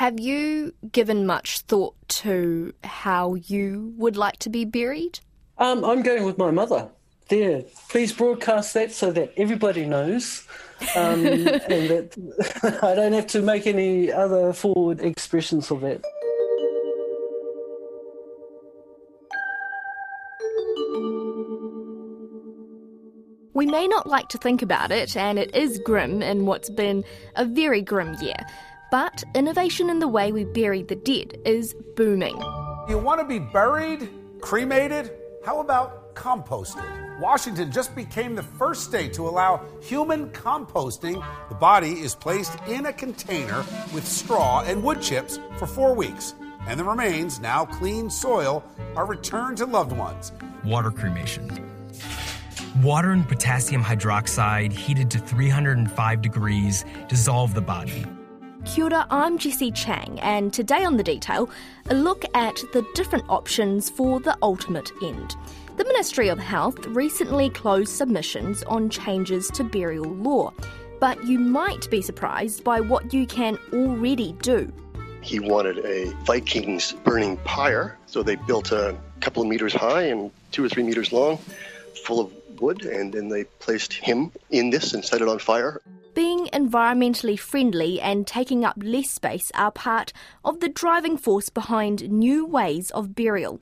Have you given much thought to how you would like to be buried? Um, I'm going with my mother. There, please broadcast that so that everybody knows, um, and that I don't have to make any other forward expressions of that. We may not like to think about it, and it is grim in what's been a very grim year, but innovation in the way we bury the dead is booming. You want to be buried, cremated? How about composted? Washington just became the first state to allow human composting. The body is placed in a container with straw and wood chips for four weeks, and the remains, now clean soil, are returned to loved ones. Water cremation. Water and potassium hydroxide heated to 305 degrees dissolve the body. Kia ora, I'm Jessie Chang, and today on The Detail, a look at the different options for the ultimate end. The Ministry of Health recently closed submissions on changes to burial law, but you might be surprised by what you can already do. He wanted a Vikings burning pyre, so they built a couple of meters high and two or three meters long, full of wood, and then they placed him in this and set it on fire. Environmentally friendly and taking up less space are part of the driving force behind new ways of burial.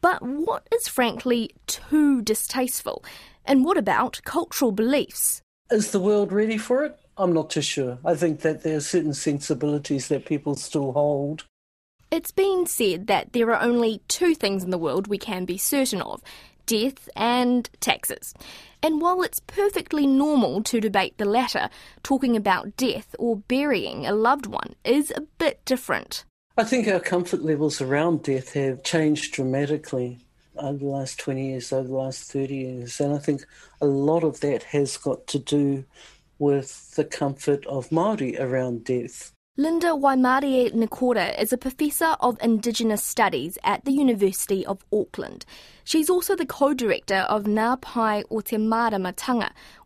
But what is frankly too distasteful? And what about cultural beliefs? Is the world ready for it? I'm not too sure. I think that there are certain sensibilities that people still hold. It's been said that there are only two things in the world we can be certain of death and taxes. And while it's perfectly normal to debate the latter, talking about death or burying a loved one is a bit different. I think our comfort levels around death have changed dramatically over the last 20 years, over the last 30 years. And I think a lot of that has got to do with the comfort of Māori around death. Linda Waimarie Nikora is a professor of Indigenous Studies at the University of Auckland. She's also the co-director of Ngā Pae o Te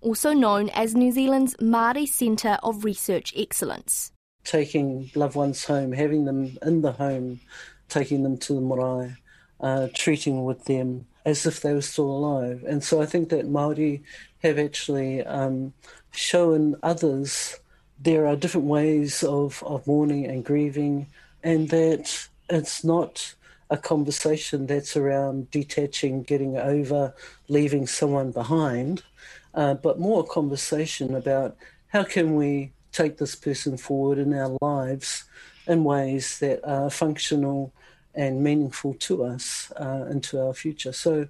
also known as New Zealand's Māori Centre of Research Excellence. Taking loved ones home, having them in the home, taking them to the marae, uh, treating with them as if they were still alive. And so I think that Māori have actually um, shown others there are different ways of, of mourning and grieving, and that it's not a conversation that's around detaching, getting over, leaving someone behind, uh, but more a conversation about how can we take this person forward in our lives in ways that are functional and meaningful to us uh, to our future. So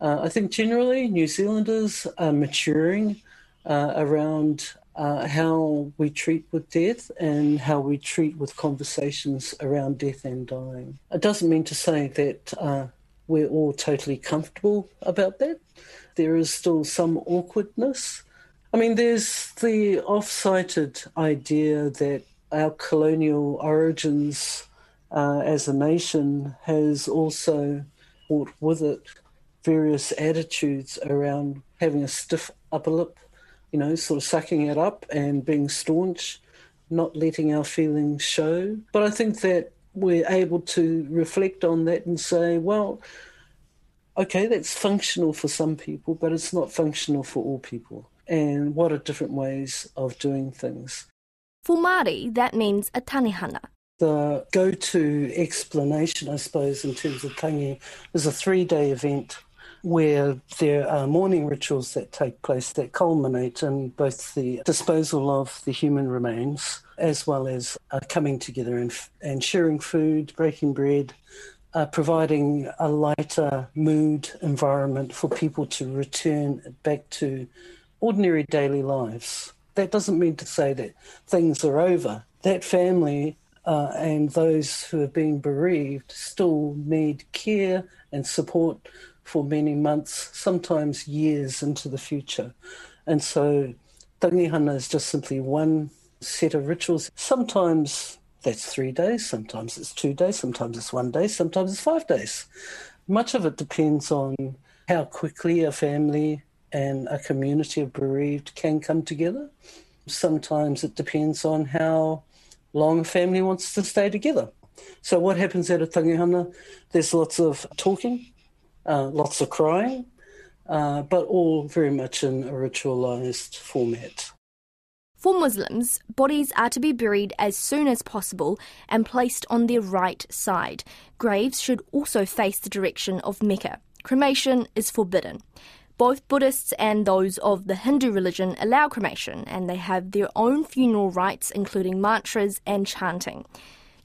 uh, I think generally New Zealanders are maturing uh, around uh, how we treat with death and how we treat with conversations around death and dying. It doesn't mean to say that uh, we're all totally comfortable about that. There is still some awkwardness. I mean, there's the off cited idea that our colonial origins uh, as a nation has also brought with it various attitudes around having a stiff upper lip you know, sort of sucking it up and being staunch, not letting our feelings show. But I think that we're able to reflect on that and say, well, okay, that's functional for some people, but it's not functional for all people. And what are different ways of doing things? For Māori, that means a tangihanga. The go to explanation, I suppose, in terms of tangi, is a three day event where there are mourning rituals that take place that culminate in both the disposal of the human remains as well as uh, coming together and, and sharing food, breaking bread, uh, providing a lighter mood environment for people to return back to ordinary daily lives. That doesn't mean to say that things are over. That family uh, and those who have been bereaved still need care and support for many months, sometimes years into the future. And so tangihanga is just simply one set of rituals. Sometimes that's three days, sometimes it's two days, sometimes it's one day, sometimes it's five days. Much of it depends on how quickly a family and a community of bereaved can come together. Sometimes it depends on how long a family wants to stay together. So what happens at a tangihanga? There's lots of talking, uh, lots of crying, uh, but all very much in a ritualized format. For Muslims, bodies are to be buried as soon as possible and placed on their right side. Graves should also face the direction of Mecca. Cremation is forbidden. Both Buddhists and those of the Hindu religion allow cremation, and they have their own funeral rites, including mantras and chanting.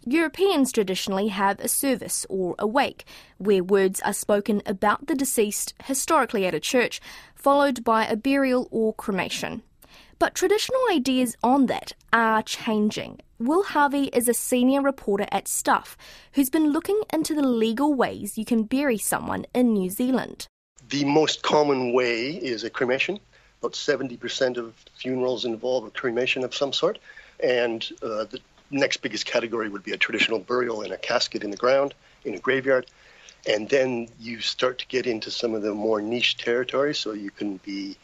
Europeans traditionally have a service or a wake, where words are spoken about the deceased, historically at a church, followed by a burial or cremation. But traditional ideas on that are changing. Will Harvey is a senior reporter at Stuff who's been looking into the legal ways you can bury someone in New Zealand. The most common way is a cremation. About 70% of funerals involve a cremation of some sort. And uh, the next biggest category would be a traditional burial in a casket in the ground, in a graveyard. And then you start to get into some of the more niche territory. So you can be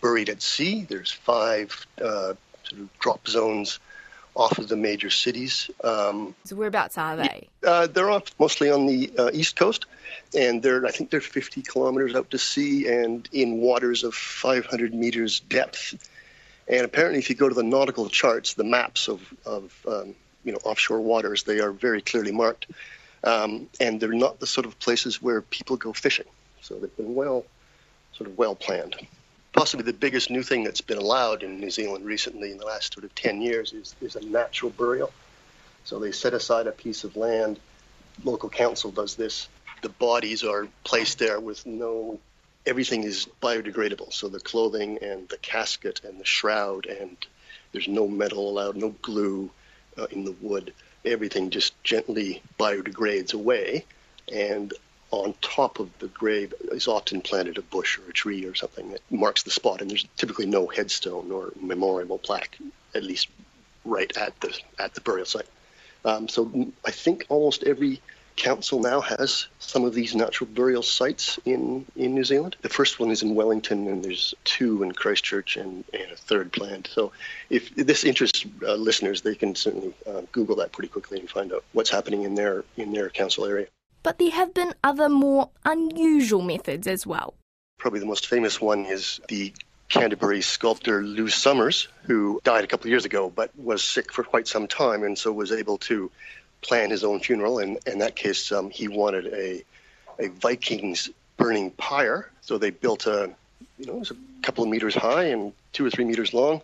buried at sea. There's five uh, sort of drop zones off of the major cities. Um, so whereabouts are they? Uh, they're off mostly on the uh, east coast, and they're I think they're 50 kilometers out to sea and in waters of 500 meters depth. And apparently, if you go to the nautical charts, the maps of, of um, you know offshore waters, they are very clearly marked, um, and they're not the sort of places where people go fishing. So they've been well, sort of well planned possibly the biggest new thing that's been allowed in New Zealand recently in the last sort of 10 years is, is a natural burial. So they set aside a piece of land. Local council does this. The bodies are placed there with no, everything is biodegradable. So the clothing and the casket and the shroud, and there's no metal allowed, no glue uh, in the wood. Everything just gently biodegrades away. And on top of the grave is often planted a bush or a tree or something that marks the spot, and there's typically no headstone or memorial plaque, at least right at the at the burial site. Um, so I think almost every council now has some of these natural burial sites in, in New Zealand. The first one is in Wellington, and there's two in Christchurch and, and a third planned. So if this interests uh, listeners, they can certainly uh, Google that pretty quickly and find out what's happening in their in their council area but there have been other more unusual methods as well. Probably the most famous one is the Canterbury sculptor Lou Summers, who died a couple of years ago but was sick for quite some time and so was able to plan his own funeral. And in that case, um, he wanted a, a Vikings burning pyre. So they built a, you know, it was a couple of meters high and two or three meters long,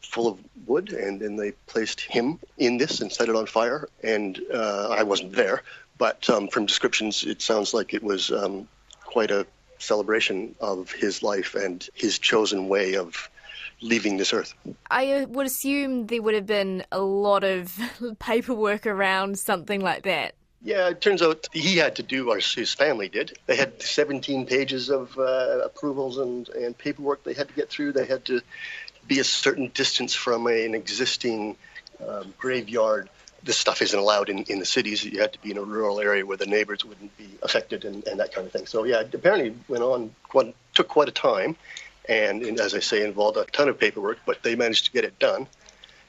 full of wood. And then they placed him in this and set it on fire. And uh, I wasn't there, but um, from descriptions, it sounds like it was um, quite a celebration of his life and his chosen way of leaving this earth. I uh, would assume there would have been a lot of paperwork around something like that. Yeah, it turns out he had to do, or his family did. They had 17 pages of uh, approvals and, and paperwork they had to get through. They had to be a certain distance from a, an existing um, graveyard this stuff isn't allowed in, in the cities. You had to be in a rural area where the neighbors wouldn't be affected and, and that kind of thing. So yeah, apparently went on quite, took quite a time, and, and, as I say, involved a ton of paperwork, but they managed to get it done.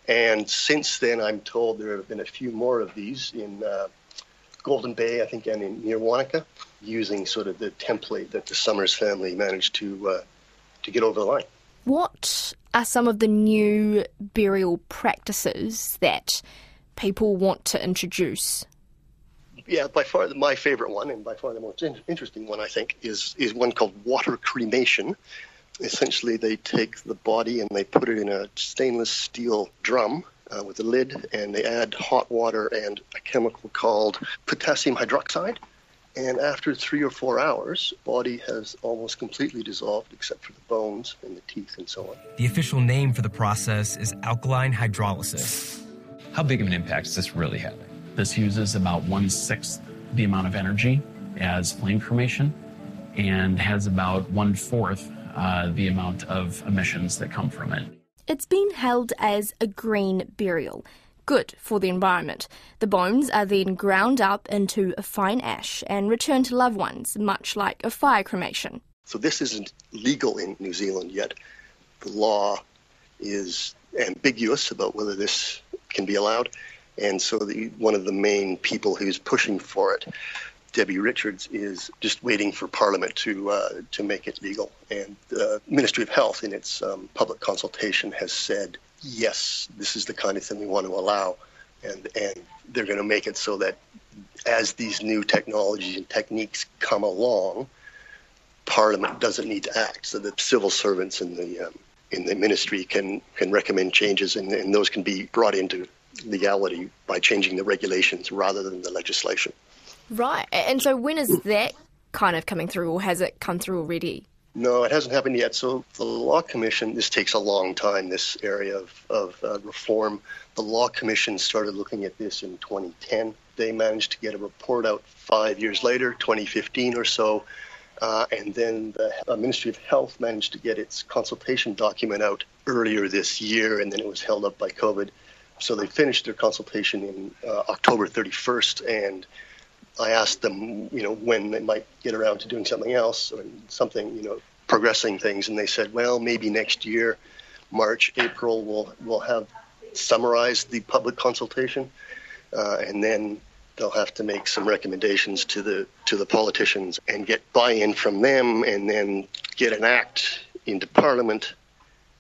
And since then, I'm told there have been a few more of these in uh, Golden Bay, I think, and in near Wanaka, using sort of the template that the Summers family managed to uh, to get over the line. What are some of the new burial practices that people want to introduce? Yeah, by far my favorite one, and by far the most in- interesting one, I think, is is one called water cremation. Essentially, they take the body and they put it in a stainless steel drum uh, with a lid, and they add hot water and a chemical called potassium hydroxide. And after three or four hours, body has almost completely dissolved except for the bones and the teeth and so on. The official name for the process is alkaline hydrolysis. How big of an impact is this really having? This uses about one sixth the amount of energy as flame cremation and has about one fourth uh, the amount of emissions that come from it. It's been held as a green burial, good for the environment. The bones are then ground up into a fine ash and returned to loved ones, much like a fire cremation. So, this isn't legal in New Zealand yet. The law is ambiguous about whether this can be allowed. And so the, one of the main people who's pushing for it, Debbie Richards, is just waiting for Parliament to uh, to make it legal. And the Ministry of Health, in its um, public consultation, has said yes, this is the kind of thing we want to allow, and and they're going to make it so that as these new technologies and techniques come along, Parliament doesn't need to act. So the civil servants in the um, in the ministry can can recommend changes, and, and those can be brought into legality by changing the regulations rather than the legislation. Right. And so when is that kind of coming through, or has it come through already? No, it hasn't happened yet. So the Law Commission, this takes a long time, this area of, of uh, reform. The Law Commission started looking at this in 2010. They managed to get a report out five years later, 2015 or so. Uh, and then the uh, Ministry of Health managed to get its consultation document out earlier this year, and then it was held up by COVID. So they finished their consultation in uh, October 31st, and I asked them, you know, when they might get around to doing something else or something, you know, progressing things, and they said, well, maybe next year, March, April, we'll we'll have summarized the public consultation, uh, and then they'll have to make some recommendations to the to the politicians and get buy-in from them, and then get an act into Parliament,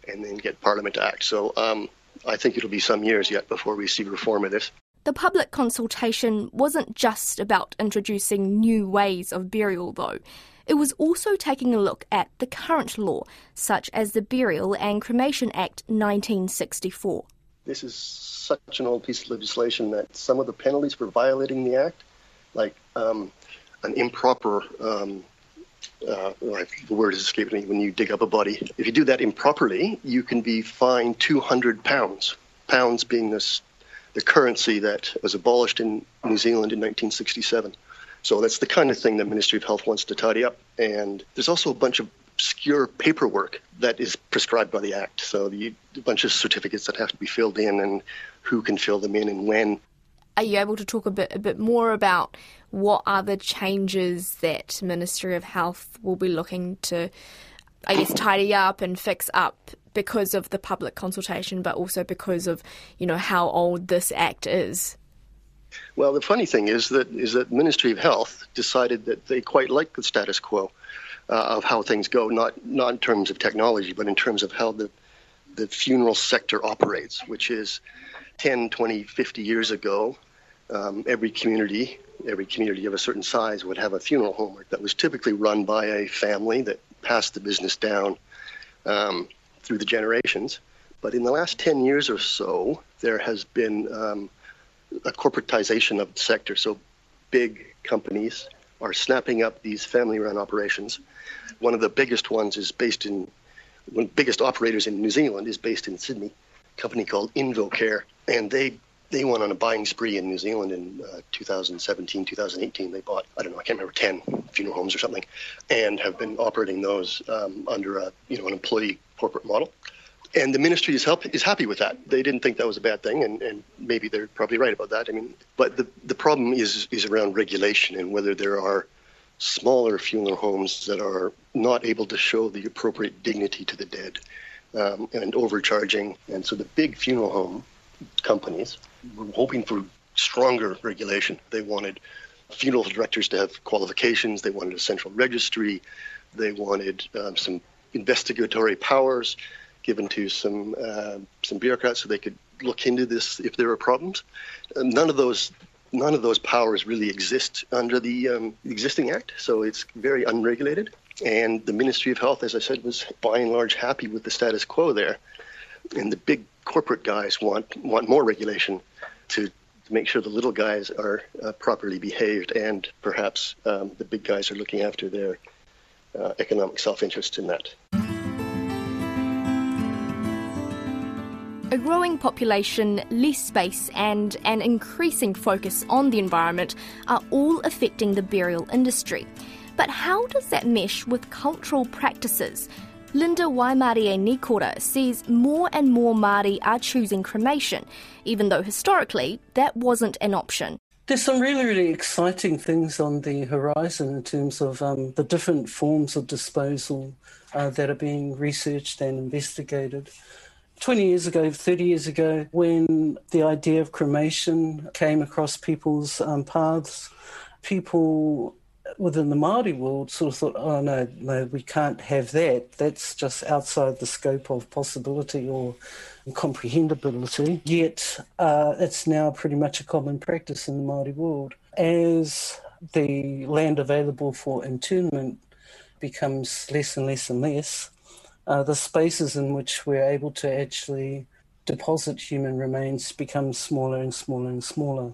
and then get Parliament to act. So um, I think it'll be some years yet before we see reform of this. The public consultation wasn't just about introducing new ways of burial, though. It was also taking a look at the current law, such as the Burial and Cremation Act 1964. This is such an old piece of legislation that some of the penalties for violating the act, like um, an improper, um, uh, the word is escaping me, when you dig up a body, if you do that improperly, you can be fined 200 pounds. Pounds being this the currency that was abolished in New Zealand in 1967. So that's the kind of thing the Ministry of Health wants to tidy up. And there's also a bunch of obscure paperwork that is prescribed by the Act. So the, a bunch of certificates that have to be filled in and who can fill them in and when. Are you able to talk a bit a bit more about what are the changes that Ministry of Health will be looking to, I guess, tidy up and fix up because of the public consultation, but also because of you know how old this act is. Well, the funny thing is that is that Ministry of Health decided that they quite like the status quo uh, of how things go, not not in terms of technology, but in terms of how the the funeral sector operates, which is 10, 20, 50 years ago, um, every community, every community of a certain size would have a funeral home that was typically run by a family that passed the business down. Um, through the generations. But in the last 10 years or so, there has been um, a corporatization of the sector. So big companies are snapping up these family run operations. One of the biggest ones is based in, one of the biggest operators in New Zealand is based in Sydney, a company called InvoCare. And they they went on a buying spree in New Zealand in uh, 2017, 2018. They bought, I don't know, I can't remember, 10 funeral homes or something, and have been operating those um, under a, you know, an employee corporate model. And the ministry is help is happy with that. They didn't think that was a bad thing, and, and maybe they're probably right about that. I mean, but the the problem is is around regulation and whether there are smaller funeral homes that are not able to show the appropriate dignity to the dead um, and overcharging. And so the big funeral home companies were hoping for stronger regulation. They wanted funeral directors to have qualifications. They wanted a central registry. They wanted um, some investigatory powers given to some uh, some bureaucrats so they could look into this if there are problems. And none of those none of those powers really exist under the um, existing act, so it's very unregulated. And the Ministry of Health, as I said, was by and large happy with the status quo there. And the big corporate guys want want more regulation to, to make sure the little guys are uh, properly behaved, and perhaps um, the big guys are looking after their uh, economic self-interest in that. A growing population, less space, and an increasing focus on the environment are all affecting the burial industry. But how does that mesh with cultural practices? Linda Waimarie Nikora says more and more Māori are choosing cremation, even though historically that wasn't an option. There's some really, really exciting things on the horizon in terms of um, the different forms of disposal uh, that are being researched and investigated. 20 years ago, 30 years ago, when the idea of cremation came across people's um, paths, people within the Māori world sort of thought, oh no, no, we can't have that. That's just outside the scope of possibility or comprehensibility. Yet uh, it's now pretty much a common practice in the Māori world. As the land available for internment becomes less and less and less, uh, the spaces in which we're able to actually deposit human remains become smaller and smaller and smaller.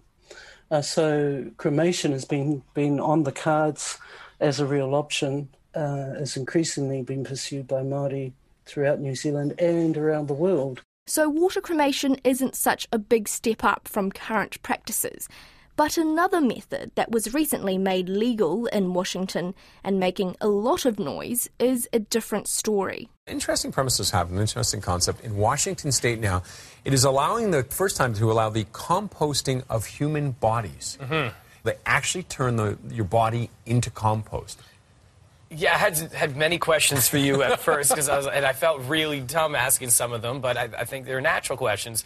Uh, so cremation has been been on the cards as a real option, uh, is increasingly being pursued by Māori throughout New Zealand and around the world. So water cremation isn't such a big step up from current practices. But another method that was recently made legal in Washington and making a lot of noise is a different story. Interesting premises have an interesting concept. In Washington state now, it is allowing the first time to allow the composting of human bodies. Mm-hmm. They actually turn the, your body into compost. Yeah, I had had many questions for you at first because I was, and I felt really dumb asking some of them, but I, I think they're natural questions.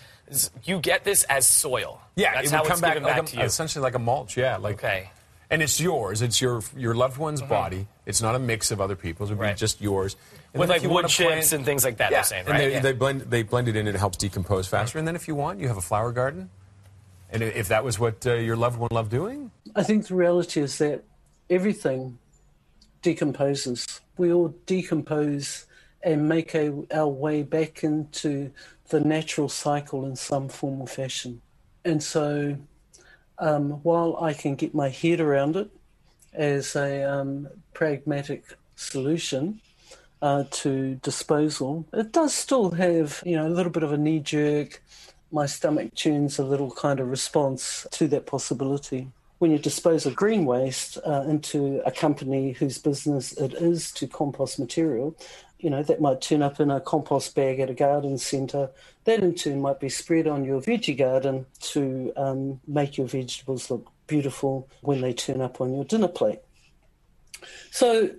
You get this as soil. Yeah, that's it how come it's back, given like back a, to you. essentially like a mulch. Yeah, like Okay. and it's yours. It's your your loved one's body. It's not a mix of other people's. It would Mm-hmm. Right. be just yours. And With like you wood chips plant- and things like that. yeah, They're saying, and right? they, Yeah. they blend they blend it in. and It helps decompose faster. And then if you want, you have a flower garden. And if that was what uh, your loved one loved doing, I think the reality is that everything decomposes. We all decompose and make a, our way back into the natural cycle in some form or fashion. And so, um, while I can get my head around it as a um, pragmatic solution uh, to disposal, it does still have you know a little bit of a knee jerk. My stomach tunes a little kind of response to that possibility when you dispose of green waste uh, into a company whose business it is to compost material, you know, that might turn up in a compost bag at a garden centre. That in turn might be spread on your veggie garden to um, make your vegetables look beautiful when they turn up on your dinner plate. So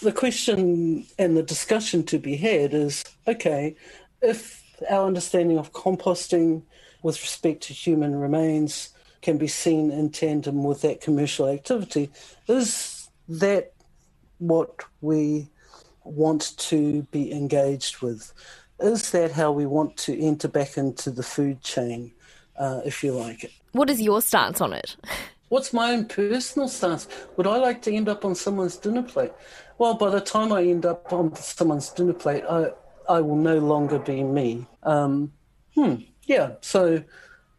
the question and the discussion to be had is okay, if our understanding of composting with respect to human remains can be seen in tandem with that commercial activity, is that what we want to be engaged with? Is that how we want to enter back into the food chain, uh, if you like it? What is your stance on it? What's my own personal stance? Would I like to end up on someone's dinner plate? Well, by the time I end up on someone's dinner plate, I I will no longer be me. Um, hmm. Yeah. So,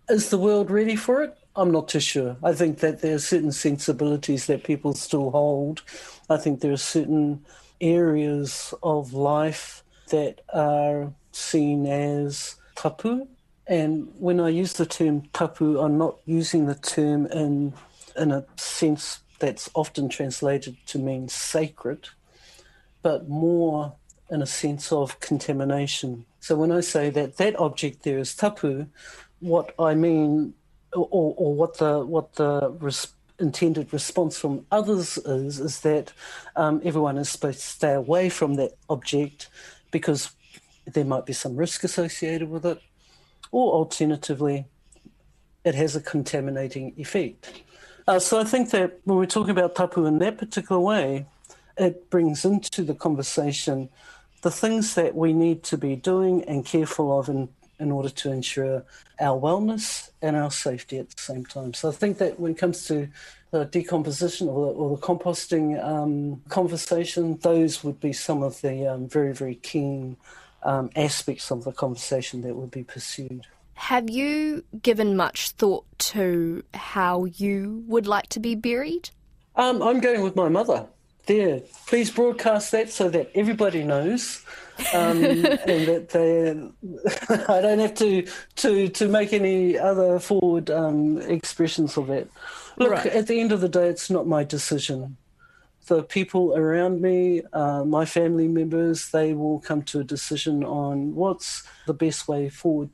is the world ready for it? I'm not too sure. I think that there are certain sensibilities that people still hold. I think there are certain areas of life that are seen as tapu. And when I use the term tapu, I'm not using the term in in a sense that's often translated to mean sacred, but more in a sense of contamination. So when I say that that object there is tapu, what I mean, or, or what the what the res- intended response from others is, is that um, everyone is supposed to stay away from that object because there might be some risk associated with it, or alternatively, it has a contaminating effect. Uh, so I think that when we're talking about tapu in that particular way, it brings into the conversation the things that we need to be doing and careful of in, in order to ensure our wellness and our safety at the same time. So I think that when it comes to the decomposition or the, or the composting um, conversation, those would be some of the um, very, very keen um, aspects of the conversation that would be pursued. Have you given much thought to how you would like to be buried? Um, I'm going with my mother. There, please broadcast that so that everybody knows, um, and that they. I don't have to to to make any other forward um, expressions of that. Look, Right. at the end of the day, it's not my decision. The people around me, uh, my family members, they will come to a decision on what's the best way forward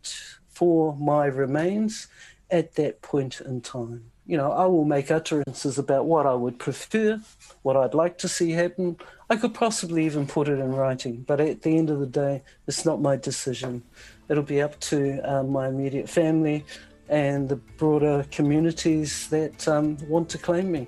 for my remains at that point in time. You know, I will make utterances about what I would prefer, what I'd like to see happen. I could possibly even put it in writing, but at the end of the day, it's not my decision. It'll be up to um, my immediate family and the broader communities that um, want to claim me.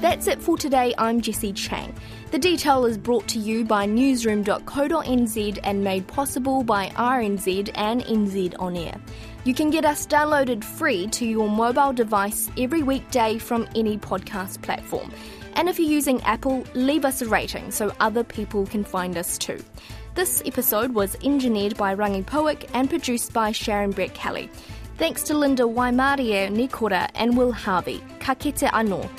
That's it for today. I'm Jessie Chang. The detail is brought to you by newsroom.co.nz and made possible by RNZ and NZ On Air. You can get us downloaded free to your mobile device every weekday from any podcast platform. And if you're using Apple, leave us a rating so other people can find us too. This episode was engineered by Rangi Powick and produced by Sharon Brettkelly. Thanks to Linda Waimarie Nikora and Will Harvey. Ka kite anō.